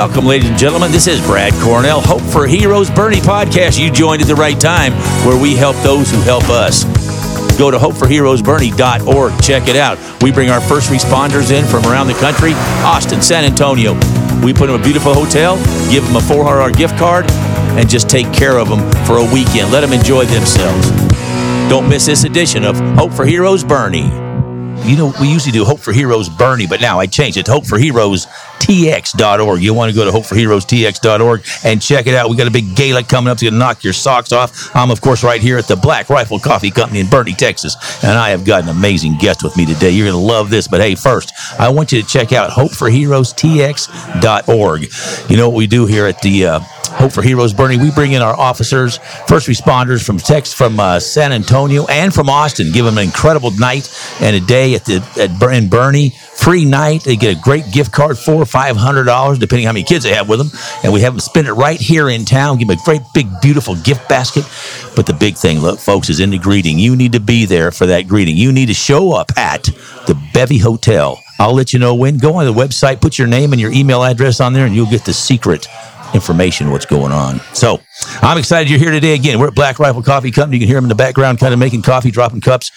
Welcome, ladies and gentlemen. This is Brad Cornell, Hope for Heroes Boerne podcast. You joined at the right time where we help those who help us. Go to hopeforheroesboerne.org. Check it out. We bring our first responders in from around the country Austin, San Antonio. We put them a beautiful hotel, give them a $400 gift card, and just take care of them for a weekend. Let them enjoy themselves. Don't miss this edition of Hope for Heroes Boerne. You know, we usually do Hope for Heroes Boerne, but now I changed it to Hope for Heroes TX.org. You want to go to Hope for Heroes hopeforheroestx.org and check it out. We got a big gala coming up to knock your socks off. I'm, of course, right here at the Black Rifle Coffee Company in Boerne, Texas, and I have got an amazing guest with me today. You're going to love this, but hey, first, I want you to check out Hope for Heroes hopeforheroestx.org. You know what we do here at the uh, Hope for Heroes Boerne. We bring in our officers, first responders from Texas, from uh, San Antonio, and from Austin. Give them an incredible night and a day at the at in Boerne. Free night. They get a great gift card, four or five hundred dollars, depending how many kids they have with them. And we have them spend it right here in town. Give them a great big, beautiful gift basket. But the big thing, look, folks, is in the greeting. You need to be there for that greeting. You need to show up at the Bevy Hotel. I'll let you know when. Go on the website, put your name and your email address on there, and you'll get the secret information what's going on. So I'm excited you're here today again. We're at Black Rifle Coffee Company. You can hear them in the background, kind of making coffee, dropping cups.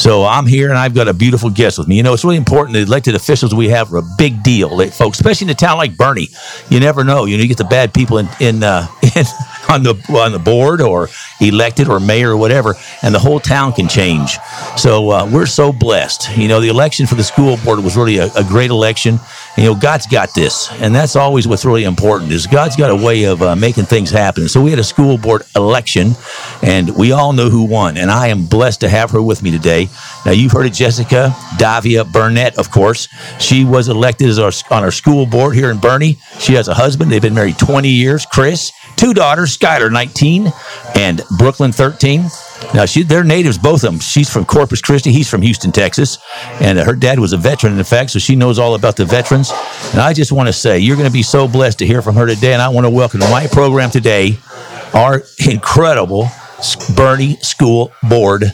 So I'm here, and I've got a beautiful guest with me. You know, it's really important. The elected officials we have are a big deal, they, folks, especially in a town like Boerne. You never know. You know, you get the bad people in in, uh, in on the on the board or elected or mayor or whatever, and the whole town can change. So uh, we're so blessed. You know, the election for the school board was really a, a great election. You know, God's got this, and that's always what's really important. Is God's got a way of uh, making things happen. So we had a school board election, and we all know who won. And I am blessed to have her with me today. Now you've heard of Jessica Davila Burnett, of course. She was elected as our, on our school board here in Boerne. She has a husband. They've been married 20 years, Chris. Two daughters, Skylar, 19, and Brooklyn, 13. Now, she, they're natives, both of them. She's from Corpus Christi. He's from Houston, Texas. And her dad was a veteran, in fact, so she knows all about the veterans. And I just want to say, you're going to be so blessed to hear from her today. And I want to welcome to my program today our incredible Boerne School Board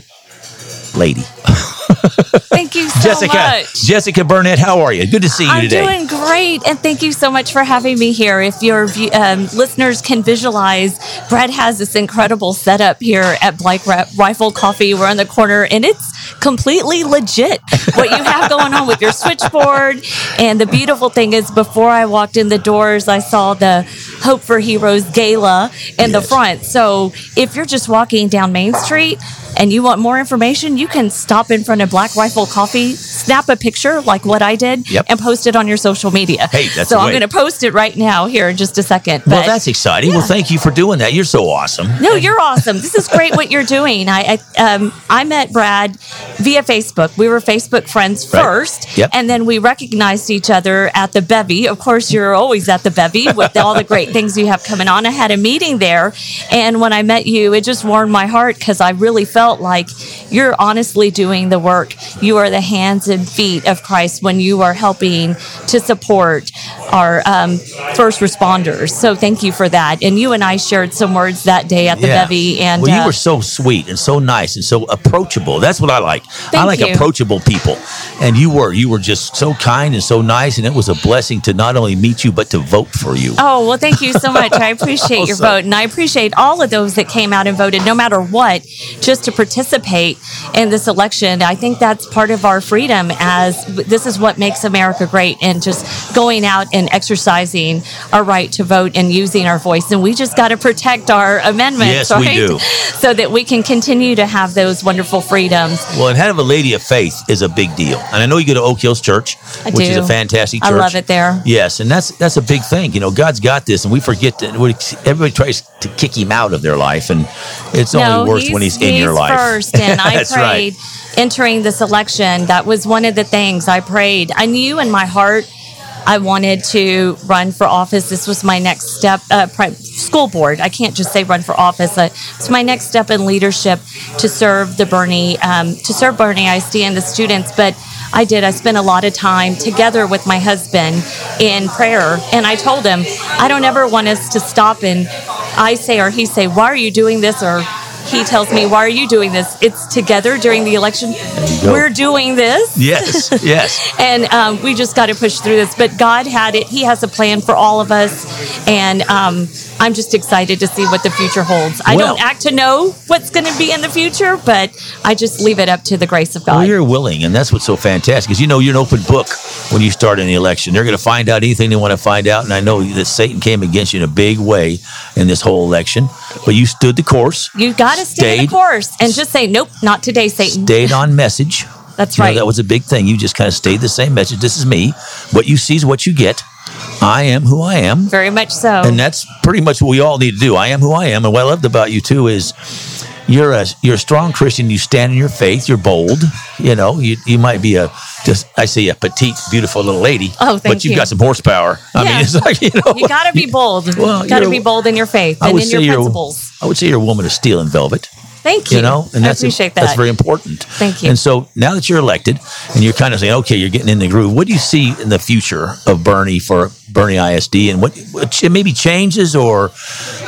lady. Thank you so Jessica, much. Jessica Burnett, how are you? Good to see you today. I'm doing great, and thank you so much for having me here. If your um, listeners can visualize, Brad has this incredible setup here at Black Rifle Coffee. We're on the corner, and it's completely legit what you have going on with your switchboard. And the beautiful thing is, before I walked in the doors, I saw the Hope for Heroes gala in the front. So if you're just walking down Main Street, and you want more information, you can stop in front of Black Rifle Coffee, snap a picture like what I did, Yep. and post it on your social media. Hey, that's so I'm going to post it right now here in just a second. well, that's exciting. Well, thank you for doing that. You're so awesome. no, you're awesome. This is great what you're doing. I I, um, I met Brad via Facebook. We were Facebook friends Right. first, Yep. and then we recognized each other at the bevy. Of course, you're always at the bevy with all the great things you have coming on. I had a meeting there, and when I met you, it just warmed my heart because I really felt like you're honestly doing the work. You are the hands feet of Christ when you are helping to support our um, first responders. So thank you for that. And you and I shared some words that day at the bevy, and well, you uh, were so sweet and so nice and so approachable. That's what I like. I like you. approachable people, and you were. You were just so kind and so nice, and it was a blessing to not only meet you but to vote for you. Oh, well, thank you so much. I appreciate your vote. And I appreciate all of those that came out and voted, no matter what, just to participate in this election. I think that's part of our freedom as this is what makes America great and just going out and exercising our right to vote and using our voice. And we just got to protect our amendments, Yes, we right? do. So that we can continue to have those wonderful freedoms. Well, and having a lady of faith is a big deal, and I know you go to Oak Hills Church, I which is a fantastic church. I love it there. Yes, and that's that's a big thing. You know, God's got this, and we forget that. Everybody tries to kick him out of their life, and it's only worse when he's in your life. first, and I That's right. Entering this election. That was one of the things I prayed. I knew in my heart I wanted to run for office. This was my next step. Uh, school board. I can't just say run for office. It's my next step in leadership to serve the Boerne, um, to serve Boerne ISD and the students. But I did. I spent a lot of time together with my husband in prayer, and I told him I don't ever want us to stop and I say or he say, "Why are you doing this?" or he tells me, Why are you doing this? It's together during the election. We're doing this. Yes, yes. and um, we just got to push through this. But God had it. He has a plan for all of us, and um, I'm just excited to see what the future holds. I Well- don't act to know what's going to be in the future, but I just leave it up to the grace of God. Well, you're willing, and that's what's so fantastic. Because you know you're an open book when you start in the election. They're going to find out anything they want to find out, and I know that Satan came against you in a big way in this whole election, but you stood the course, you got to stay the course and just say, "Nope, not today, Satan." stayed on message. That's You know, right. that was a big thing. You just kind of stayed the same message. This is me. What you see is what you get. I am who I am. Very much so. and that's pretty much what we all need to do. I am who I am, and what I loved about you too is you're a you're a strong Christian. You stand in your faith. You're bold. You know, you you might be a just I see a petite, beautiful little lady. Oh, thank but you've you. got some horsepower. I mean, Yeah. it's like you know, you got to be bold. Well, you got to be bold in your faith I and in your principles. I would say you're a woman of steel and velvet. Thank you. You know, and I that's appreciate that. that's very important. Thank you. And so now that you're elected, and you're kind of saying, okay, you're getting in the groove. What do you see in the future of Boerne for Boerne ISD, and what, what maybe changes, or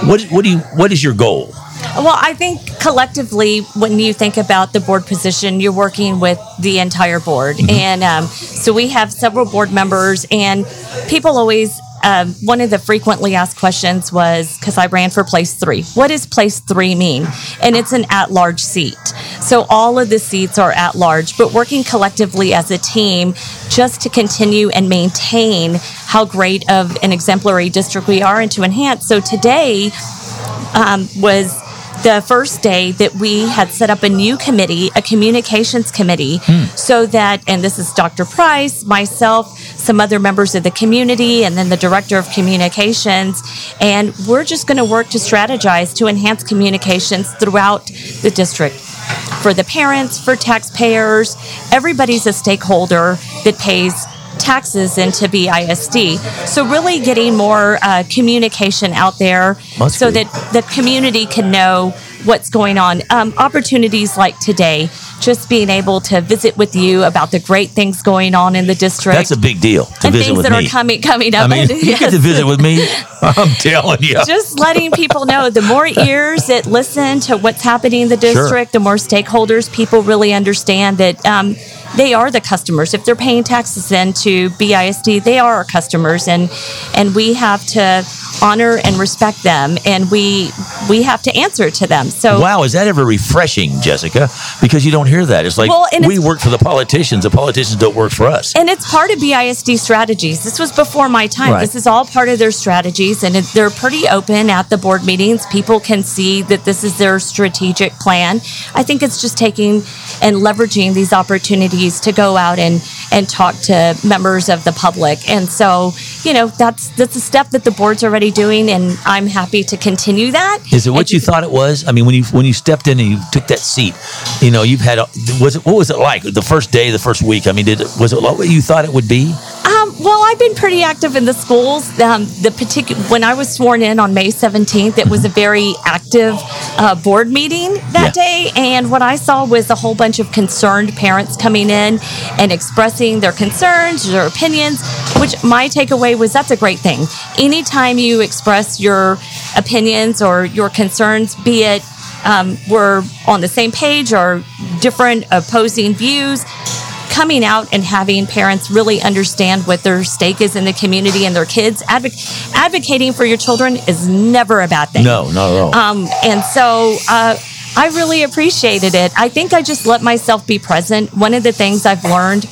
what what do you what is your goal? Well, I think collectively, when you think about the board position, you're working with the entire board. Mm-hmm. And um, so we have several board members, and people always, um, one of the frequently asked questions was because I ran for place three. What does place three mean? And it's an at large seat. So all of the seats are at large, but working collectively as a team just to continue and maintain how great of an exemplary district we are and to enhance. So today, um, was the first day that we had set up a new committee, a communications committee, so that, and this is Dr. Price, myself, some other members of the community, and then the director of communications. And we're just going to work to strategize to enhance communications throughout the district. For the parents, for taxpayers, everybody's a stakeholder that pays taxes into BISD. So really getting more uh, communication out there Must so be. that the community can know what's going on. Um, opportunities like today, just being able to visit with you about the great things going on in the district. That's a big deal to and visit things with that me. are coming coming up. I mean, you get to visit with me. I'm telling you. just letting people know the more ears that listen to what's happening in the district, the more stakeholders, people really understand that um, they are the customers. If they're paying taxes into BISD, they are our customers, and and we have to honor and respect them, and we we have to answer to them. So Wow, is that ever refreshing, Jessica? Because you don't hear that. It's like Well, we it's- work for the politicians. The politicians don't work for us. And it's part of BISD strategies. This was before my time. Right. This is all part of their strategies, and it, they're pretty open at the board meetings. People can see that this is their strategic plan. I think it's just taking and leveraging these opportunities to go out and and talk to members of the public. And so, you know, that's that's a step that the board's already doing, and I'm happy to continue that. Is it what And you thought it was? I mean, when you when you stepped in and you took that seat, you know, you've had. A, was it what was it like the first day, the first week? I mean, did was it what you thought it would be? Um, well, I've been pretty active in the schools. Um, the particular when I was sworn in on May 17th, it was a very active uh, board meeting that Yeah. day, and what I saw was a whole bunch of concerned parents coming in and expressing their concerns, their opinions. Which my takeaway was that's a great thing. Anytime you express your opinions or your concerns, be it um, we're on the same page or different opposing views coming out and having parents really understand what their stake is in the community and their kids advoc- advocating for your children is never a bad thing No, not at all. um, and so uh, I really appreciated it. I think I just let myself be present. One of the things I've learned,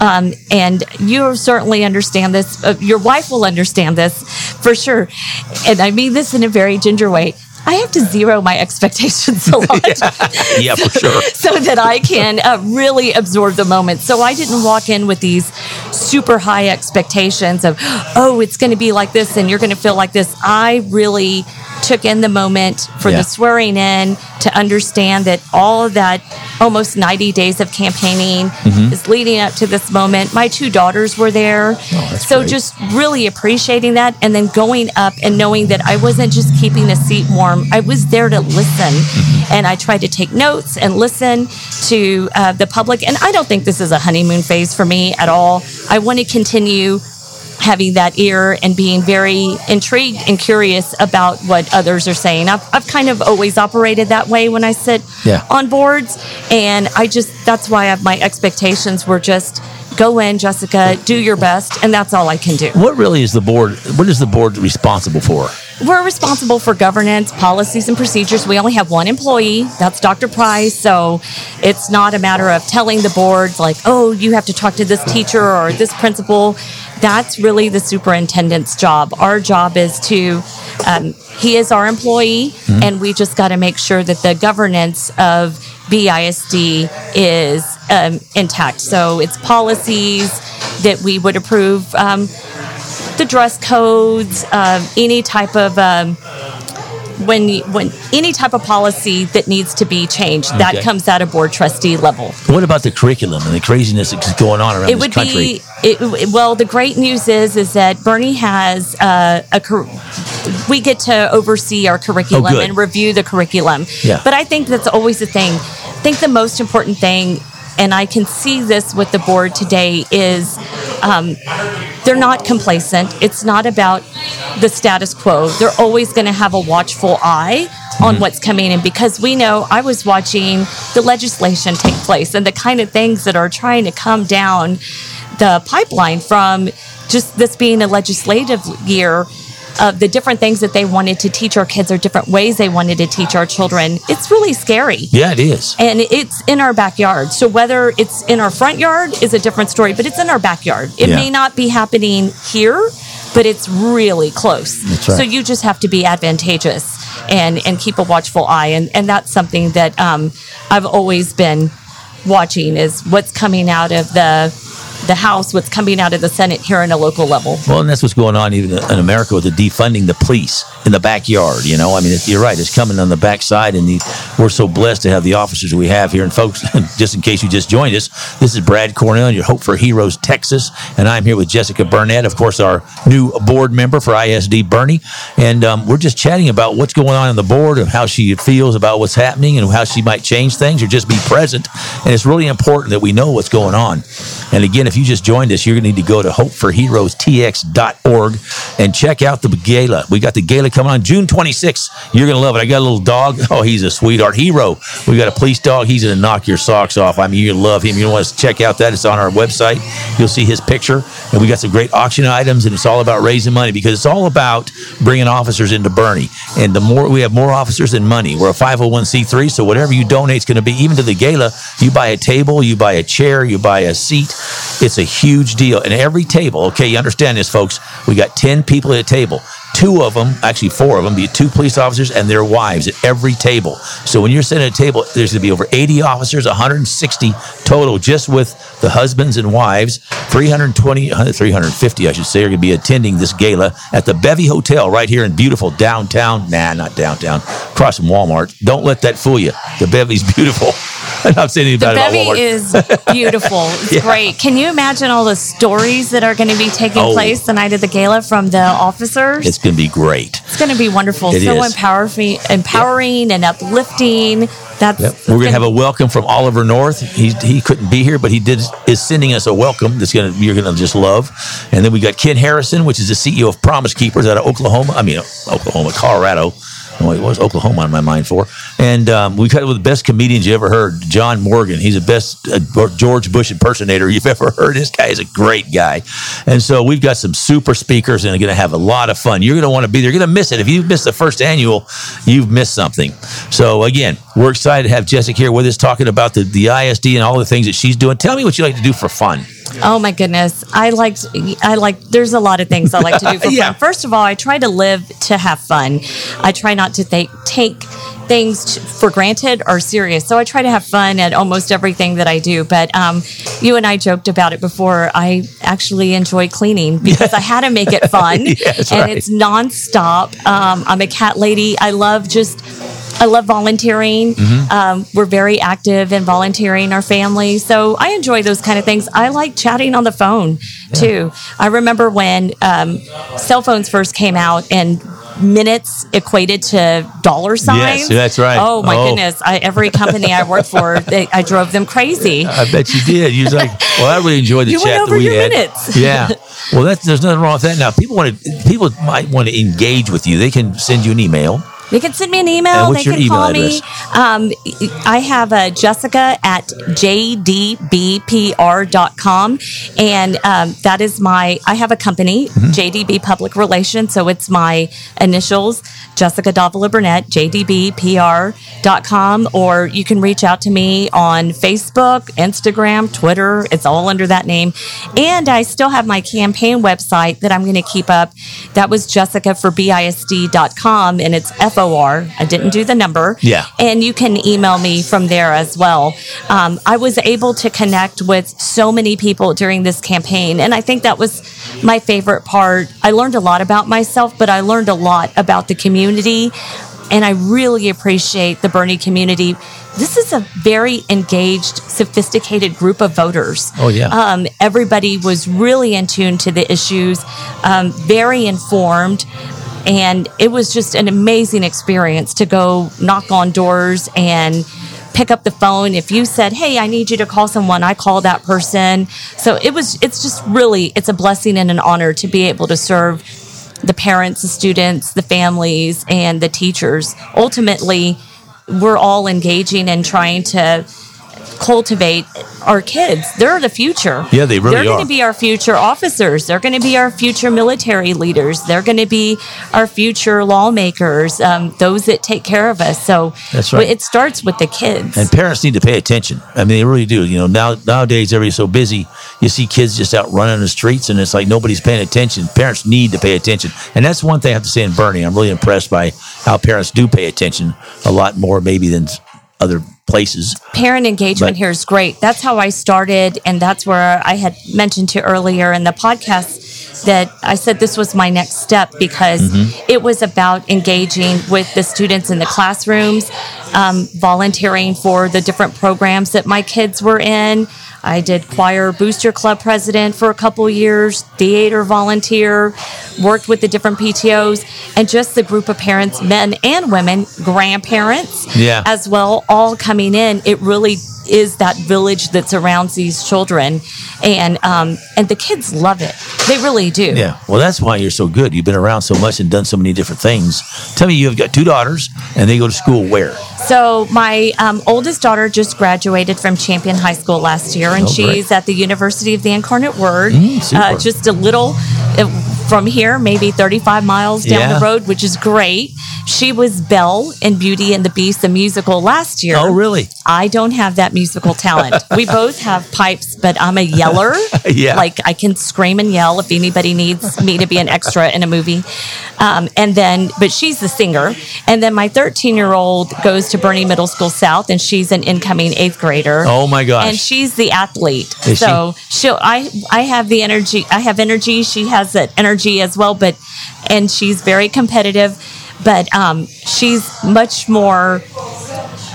um, and you certainly understand this, uh, your wife will understand this for sure. And I mean this in a very ginger way. I have to zero my expectations a lot yeah, for sure. so that I can uh, really absorb the moment. So I didn't walk in with these super high expectations of, oh, it's going to be like this and you're going to feel like this. I really took in the moment for Yeah. the swearing in to understand that all of that almost 90 days of campaigning Mm-hmm. is leading up to this moment. My two daughters were there. Oh, so great. just really appreciating that and then going up and knowing that I wasn't just keeping a seat warm, I was there to listen. Mm-hmm. And I tried to take notes and listen to uh, the public. And I don't think this is a honeymoon phase for me at all. I want to continue having that ear and being very intrigued and curious about what others are saying. I've, I've kind of always operated that way when I sit Yeah. on boards. And I just, that's why I my expectations were just go in, Jessica, do your best. And that's all I can do. What really is the board? What is the board responsible for? We're responsible for governance, policies, and procedures. We only have one employee. That's Dr. Price. So it's not a matter of telling the board, like, oh, you have to talk to this teacher or this principal. That's really the superintendent's job. Our job is to, um, he is our employee, and we just got to make sure that the governance of BISD is um, intact. So it's policies that we would approve. Um, the dress codes, um, any type of um, when when any type of policy that needs to be changed, that Okay. comes at a board trustee level. What about the curriculum and the craziness that's going on around It this would country? be it, well. The great news is is that Boerne has uh, a. cur- We get to oversee our curriculum Oh, and review the curriculum. Yeah. But I think that's always the thing. I think the most important thing, and I can see this with the board today, is um, they're not complacent. It's not about the status quo. They're always going to have a watchful eye on Mm-hmm. what's coming in because we know I was watching the legislation take place and the kind of things that are trying to come down the pipeline from just this being a legislative year of the different things that they wanted to teach our kids or different ways they wanted to teach our children. It's really scary yeah, it is. and it's in our backyard. So whether it's in our front yard is a different story, but it's in our backyard. It Yeah. may not be happening here, but it's really close. That's right. So you just have to be advantageous and and keep a watchful eye, and and that's something that um, I've always been watching is what's coming out of the the House, what's coming out of the Senate here on a local level. Well, and that's what's going on even in America with the defunding the police in the backyard. You know, I mean, you're right; it's coming on the backside, and the, we're so blessed to have the officers we have here. And folks, just in case you just joined us, this is Brad Cornell, your Hope for Heroes Texas, and I'm here with Jessica Burnett, of course, our new board member for ISD Boerne, and um, we're just chatting about what's going on on the board and how she feels about what's happening and how she might change things or just be present. And it's really important that we know what's going on. And again, if you just joined us, you're going to need to go to hopeforheroestx.org and check out the gala. We got the gala coming on June 26th. You're going to love it. I got a little dog. Oh, he's a sweetheart hero. We got a police dog. He's going to knock your socks off. I mean, you love him. You want to check out that? It's on our website. You'll see his picture. And we got some great auction items, and it's all about raising money because it's all about bringing officers into Boerne. And the more we have more officers than money, we're a 501c3. So whatever you donate is going to be, even to the gala, you buy a table, you buy a chair, you buy a seat. It's a huge deal. And every table, okay, you understand this, folks. We got 10 people at a table. Two of them, actually four of them, be two police officers and their wives at every table. So when you're sitting at a table, there's going to be over 80 officers, 160 total, just with the husbands and wives. 320, uh, 350, I should say, are going to be attending this gala at the Bevy Hotel right here in beautiful downtown. Nah, not downtown, across from Walmart. Don't let that fool you. The Bevy's beautiful. Not saying anything The bevy is beautiful. It's Yeah. great. Can you imagine all the stories that are going to be taking Oh. place the night of the gala from the officers? it's going to be great. It's going to be wonderful. It so is. empowering, empowering and uplifting. That's Yep. We're going to have a welcome from Oliver North. He, he couldn't be here, but he did is sending us a welcome that's going to you're going to just love. And then we got Ken Harrison, which is the CEO of Promise Keepers out of Oklahoma. I mean Oklahoma, Colorado. It was Oklahoma on my mind for. And um, we got with the best comedians you ever heard. John Morgan, he's the best uh, George Bush impersonator you've ever heard. This guy is a great guy. And so we've got some super speakers and are going to have a lot of fun. You're going to want to be there. You're going to miss it. If you missed the first annual, you've missed something. So again, we're excited to have Jessica here with us talking about the, the ISD and all the things that she's doing. Tell me what you like to do for fun. Oh my goodness. I like I like there's a lot of things I like to do for Yeah. fun. First of all, I try to live to have fun. I try not to take take things t- for granted or serious. So I try to have fun at almost everything that I do. But um, you and I joked about it before. I actually enjoy cleaning because I had to make it fun, Yeah, and right. it's nonstop. Um, I'm a cat lady. I love just. I love volunteering. Mm-hmm. Um, we're very active in volunteering our family. So I enjoy those kind of things. I like chatting on the phone too. I remember when um, cell phones first came out and minutes equated to dollar signs. Yes, that's right. Oh my Oh. goodness! I, every company I worked for, they, I drove them crazy. I bet you did. You was like, well, I really enjoyed the You went chat over that we your had. minutes. Yeah. Well, that's there's nothing wrong with that. Now, people want to people might want to engage with you. They can send you an email. They can send me an And email. what's They your can email call me. Um, I have uh, Jessica at jdbpr.com. And um, that is my, I have a company, Mm-hmm. JDB Public Relations. So it's my initials, Jessica Davila Burnett, jdbpr.com. Or you can reach out to me on Facebook, Instagram, Twitter. It's all under that name. And I still have my campaign website that I'm going to keep up. That was jessicaforbisd.com and it's F O R. I didn't do the number. Yeah. And you can email me from there as well. Um, I was able to connect with so many people during this campaign. And I think that was my favorite part. I learned a lot about myself, but I learned a lot about the community. And I really appreciate the Boerne community. This is a very engaged, sophisticated group of voters. Oh, yeah. Um, everybody was really in tune to the issues, um, very informed. And it was just an amazing experience to go knock on doors and pick up the phone. If you said, Hey, I need you to call someone, I call that person. So it was, it's just really, it's a blessing and an honor to be able to serve the parents, the students, the families, and the teachers. Ultimately, we're all engaging and trying to cultivate our kids. They're the future. Yeah, they really are. They're going to be our future officers. They're going to be our future military leaders. They're going to be our future lawmakers, um, those that take care of us. So That's right. it starts with the kids. And parents need to pay attention. I mean, they really do. You know, now nowadays everybody's so busy. You see kids just out running the streets, and it's like nobody's paying attention. Parents need to pay attention, and that's one thing I have to say in Boerne. I'm really impressed by how parents do pay attention a lot more, maybe than other places. parent engagement But- here is great. That's how I started, and that's where I had mentioned to earlier in the podcast that I said this was my next step because Mm-hmm. it was about engaging with the students in the classrooms, um, volunteering for the different programs that my kids were in. I did choir booster club president for a couple years, theater volunteer, worked with the different PTOs, and just the group of parents, men and women, grandparents, Yeah. as well, all coming in. It really is that village that surrounds these children, and um, and the kids love it. They really do. Yeah. Well, that's why you're so good. You've been around so much and done so many different things. Tell me, you've got two daughters, and they go to school where? So my um, oldest daughter just graduated from Champion High School last year, and Oh, she's at the University of the Incarnate Word. Mm, uh, just a little uh, from here, maybe 35 miles down Yeah. the road, which is great. She was Belle in Beauty and the Beast, the musical, last year. Oh, really? I don't have that musical talent. we both have pipes, but I'm a yeller. Yeah. Like I can scream and yell if anybody needs me to be an extra in a movie. Um, and then, but she's the singer. And then my 13 year old goes to Boerne Middle School South, and she's an incoming eighth grader. Oh my gosh! And she's the athlete. Is she? so she'll I I have the energy. I have energy. She has that energy as well. But and she's very competitive. But um, she's much more.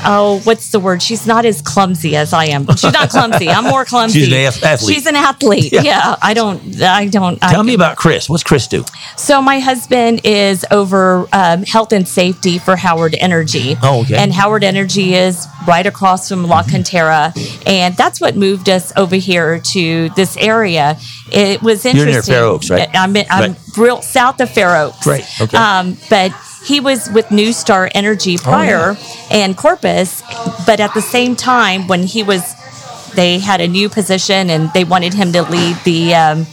Oh, what's the word? She's not as clumsy as I am. She's not clumsy. I'm more clumsy. She's an athlete. She's an athlete. Yeah. Yeah. I don't. I don't. I, Tell me about Chris. What's Chris do? so my husband is over um, health and safety for Howard Energy. Oh, okay. And Howard Energy is right across from La Cantera, and that's what moved us over here to this area. It was interesting. You're near. Fair Oaks, right? I'm, I'm Right. real south of Fair Oaks. Right, okay. Um, but he was with NuStar Energy prior and Corpus, but at the same time when he was they had a new position and they wanted him to lead the um,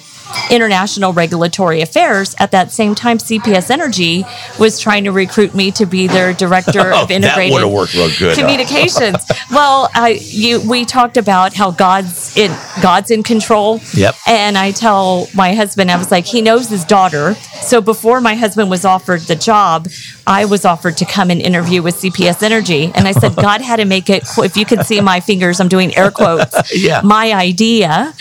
international regulatory affairs. At that same time, CPS Energy was trying to recruit me to be their director Oh, of integrated would've worked real good, huh? communications. well, I, you, we talked about how God's in God's in control. Yep. And I tell my husband, I was like, he knows his daughter. So before my husband was offered the job, I was offered to come and interview with CPS Energy. And I said, God had to make it, if you could see my fingers, I'm doing air quotes, Yeah. my idea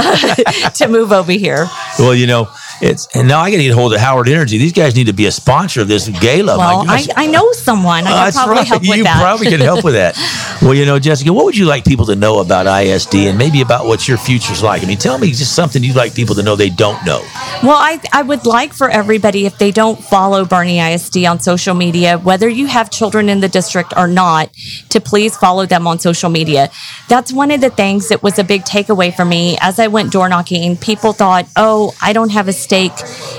to move over here. Well, you know, it's and now I got to get a hold of Howard Energy. These guys need to be a sponsor of this gala. Well, I. I know someone. I oh, that's probably right. help with you that. probably can help with that. Well, you know, Jessica, what would you like people to know about ISD and maybe about what your future's like? I mean, tell me just something you'd like people to know they don't know. Well, I, I would like for everybody, if they don't follow Boerne ISD on social media, whether you have children in the district or not, to please follow them on social media. That's one of the things that was a big takeaway for me as I went door knocking. People thought, oh, I don't have a stake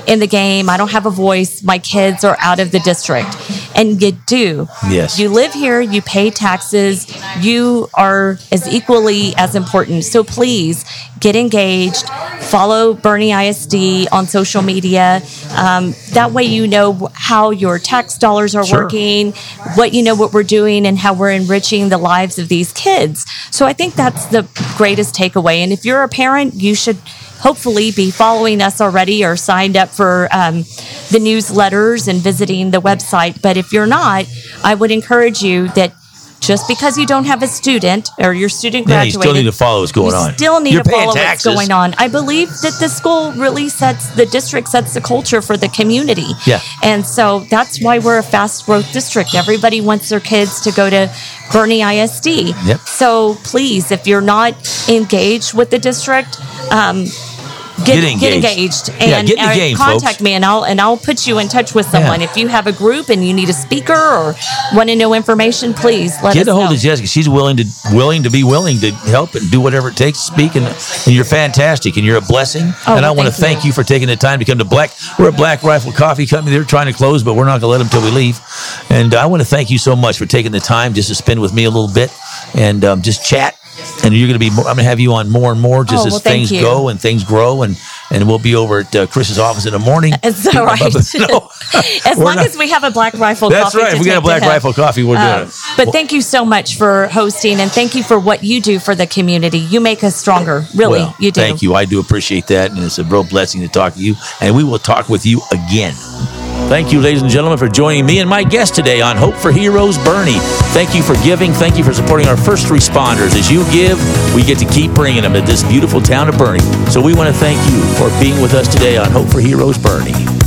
in the game. I don't have a voice. My kids are out of the district. And you do. Yes. You live here, you pay taxes, you are as equally as important. So please get engaged, follow Boerne ISD on social media. Um, that way, you know how your tax dollars are Sure. working, what you know what we're doing, and how we're enriching the lives of these kids. So I think that's the greatest takeaway. And if you're a parent, you should hopefully be following us already or signed up for um, the newsletters and visiting the website. But if you're not, I would encourage you that just because you don't have a student or your student Yeah, you graduated, still need to follow what's going you on. still need You're to follow taxes. what's going on. I believe that the school really sets the district sets the culture for the community. Yeah. And so that's why we're a fast growth district. Everybody wants their kids to go to Boerne ISD. Yep. So please, if you're not engaged with the district, um, Get, Get engaged. get engaged Yeah, and get in the uh, game, contact folks. me and I'll and I'll put you in touch with someone. Yeah. If you have a group and you need a speaker or want to know information, please let Get us a hold know. of Jessica. She's willing to willing to be willing to help and do whatever it takes to speak. And, and you're fantastic. And you're a blessing. Oh, and I well, want to thank thank you. you for taking the time to come to Black. We're a Black Rifle Coffee Company. They're trying to close, but we're not going to let them till we leave. And I want to thank you so much for taking the time just to spend with me a little bit and um, just chat. And you're going to be. More, I'm going to have you on more and more just Oh, as well, things you. go and things grow. And and we'll be over at uh, Chris's office in the morning. It's all right. No, as long not- as we have a Black Rifle That's coffee. right. We got a Black. Rifle coffee, we're Um, doing it. But thank you so much for hosting and thank you for what you do for the community. You make us stronger. Really, Well, you do. Thank you. I do appreciate that. And it's a real blessing to talk to you. And we will talk with you again. Thank you, ladies and gentlemen, for joining me and my guest today on Hope for Heroes Boerne. Thank you for giving. Thank you for supporting our first responders. As you give, we get to keep bringing them to this beautiful town of Boerne. So we want to thank you for being with us today on Hope for Heroes Boerne.